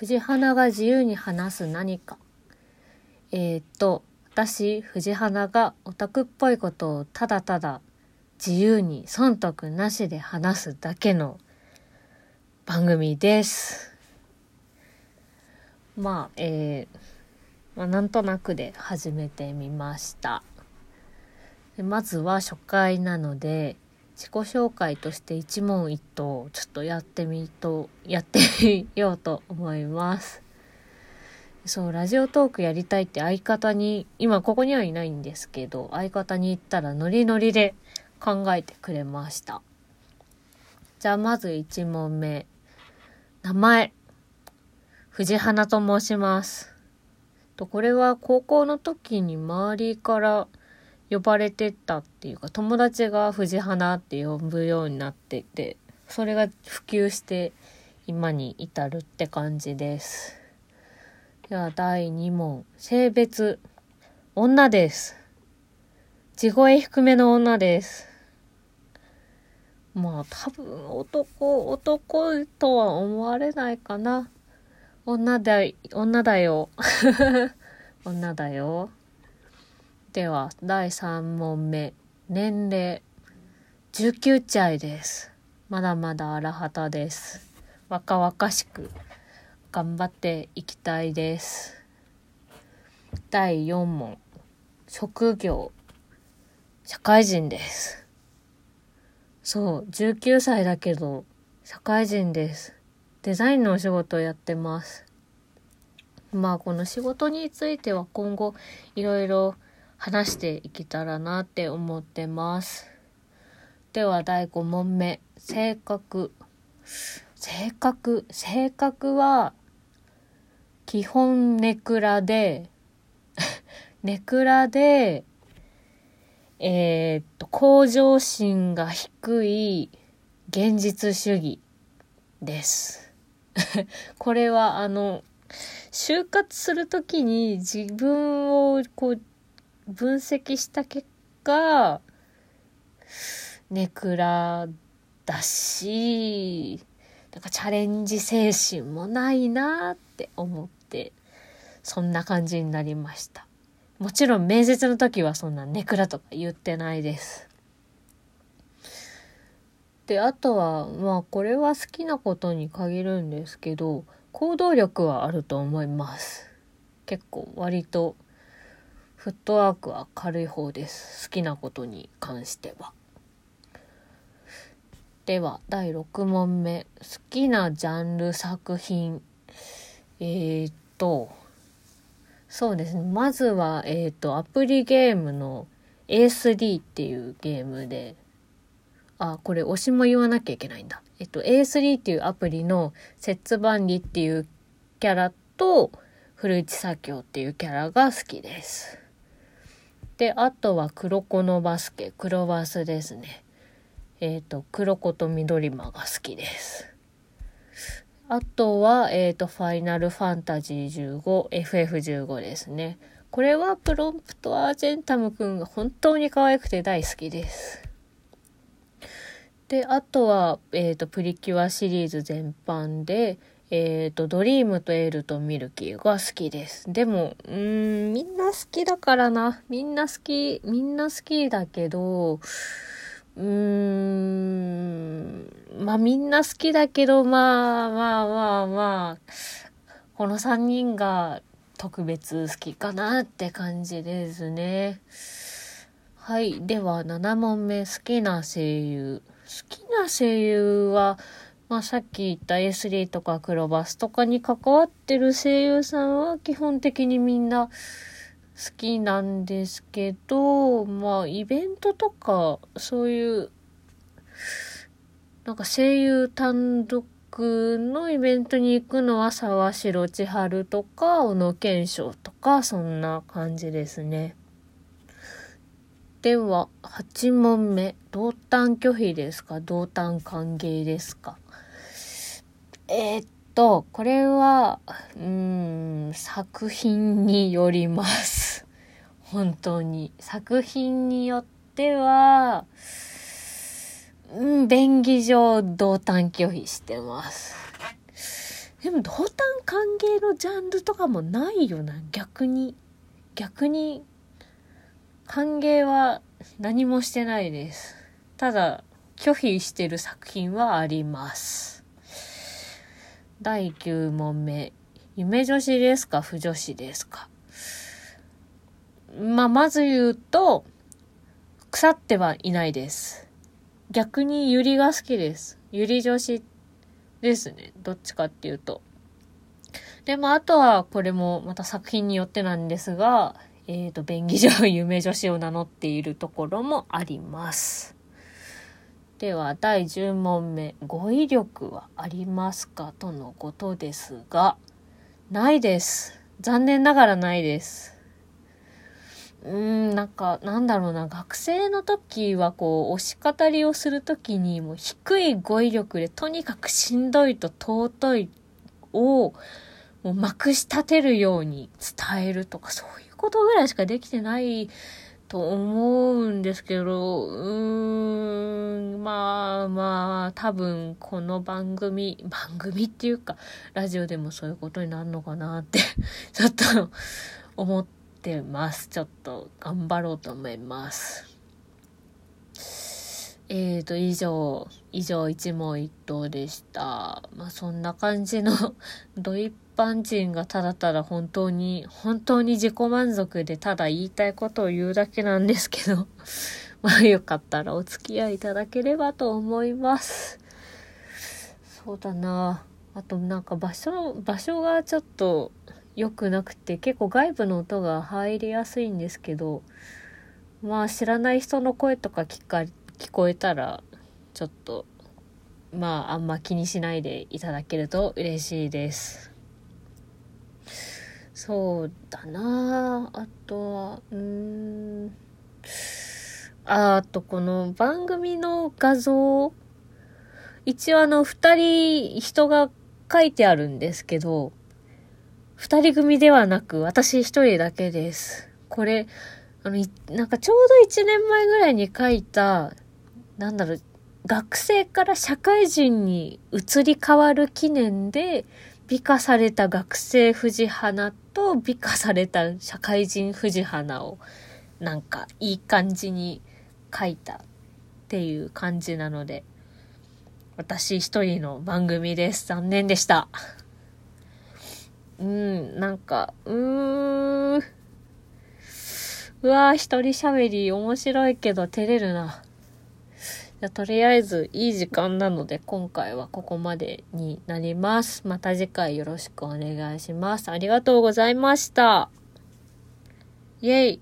藤花が自由に話す何か。えー、っと、私、藤花がオタクっぽいことをただただ自由に忖度なしで話すだけの番組です。まあ、えー、まあ、なんとなくで始めてみました。まずは初回なので、自己紹介として一問一答ちょっとやってみと、やってみようと思います。そう、ラジオトークやりたいって相方に、今ここにはいないんですけど、相方に言ったらノリノリで考えてくれました。じゃあまず1問目。名前。藤花と申します。と、これは高校の時に周りから呼ばれてったっていうか、友達が藤花って呼ぶようになってて、それが普及して今に至るって感じです。では第2問。性別。女です。地声低めの女です。まあ多分男、男とは思われないかな。女だ、女だよ。女だよ。では、第3問目。年齢。19歳です。まだまだ荒旗です。若々しく頑張っていきたいです。第4問。職業。社会人です。そう、19歳だけど、社会人です。デザインのお仕事をやってます。まあこの仕事については今後いろいろ話していけたらなって思ってます。では第5問目。性格。性格？性格は基本ネクラで ネクラでえー、っと、向上心が低い現実主義です。これはあの、就活するときに自分をこう分析した結果、ネクラだし、なんかチャレンジ精神もないなって思って、そんな感じになりました。もちろん面接の時はそんなネクラとか言ってないです。で、あとは、まあこれは好きなことに限るんですけど、行動力はあると思います。結構割とフットワークは軽い方です。好きなことに関しては。では、第6問目。好きなジャンル作品。えー、っと、そうですね。まずは、えっ、と、アプリゲームの A3 っていうゲームで、あ、これ推しも言わなきゃいけないんだ。えっと、A3 っていうアプリの節番里っていうキャラと、古市左京っていうキャラが好きです。で、あとは黒子のバスケ、黒バスですね。えっ、ー、と、黒子と緑馬が好きです。あとは、えっ、ー、と、ファイナルファンタジー15、FF15 ですね。これはプロンプトアージェンタムくんが本当に可愛くて大好きです。で、あとは、えっ、ー、と、プリキュアシリーズ全般で、えっ、ー、と、ドリームとエールとミルキーが好きです。でも、うーん、みんな好きだからな。みんな好き、みんな好きだけど、うーん、まあみんな好きだけど、まあまあまあまあ、この3人が特別好きかなって感じですね。はい。では、7問目。好きな声優。好きな声優は、まあ、さっき言った A3 とかクロバスとかに関わってる声優さんは基本的にみんな好きなんですけど、まあ、イベントとか、そういう、なんか声優単独のイベントに行くのは沢城千春とか、小野賢章とか、そんな感じですね。では、8問目。同担拒否ですか？同担歓迎ですか？えー、っと、これは、うん、作品によります。本当に。作品によっては、うん、便宜上同担拒否してます。でも、同担歓迎のジャンルとかもないよな、逆に。逆に、歓迎は何もしてないです。ただ、拒否してる作品はあります。第9問目。夢女子ですか？不女子ですか？まあ、まず言うと、腐ってはいないです。逆にゆりが好きです。ゆり女子ですね。どっちかっていうと。で、まあ、あとは、これもまた作品によってなんですが、えっ、ー、と、便宜上夢女子を名乗っているところもあります。では、第10問目。語彙力はありますかとのことですが、ないです。残念ながらないです。うーん、なんか、なんだろうな、学生の時はこう、推し語りをする時に、もう低い語彙力で、とにかくしんどいと尊いを、もうまくし立てるように伝えるとか、そういうことぐらいしかできてないと思うんですけど、うーん、まあまあ、多分この番組、番組っていうか、ラジオでもそういうことになるのかなって ちょっと思ってます。ちょっと頑張ろうと思います。えーと、以上、以上一問一答でした。まあそんな感じの ドイッ般人がただただ本当に、本当に自己満足でただ言いたいことを言うだけなんですけど、まあよかったらお付き合いいただければと思います。そうだなあとなんか場所、場所がちょっと良くなくて結構外部の音が入りやすいんですけど、まあ知らない人の声とか聞か聞こえたらちょっとまああんま気にしないでいただけると嬉しいです。そうだなあとは、うん。あと、この番組の画像、一応あの、二人、人が書いてあるんですけど、二人組ではなく、私一人だけです。これ、あの、なんかちょうど一年前ぐらいに書いた、なんだろう、学生から社会人に移り変わる記念で、美化された学生藤花と美化された社会人藤花をなんかいい感じに書いたっていう感じなので私一人の番組です。残念でした。うん、なんか、うーん。うわー、一人喋り面白いけど照れるな。じゃとりあえずいい時間なので今回はここまでになります。また次回よろしくお願いします。ありがとうございました。イェイ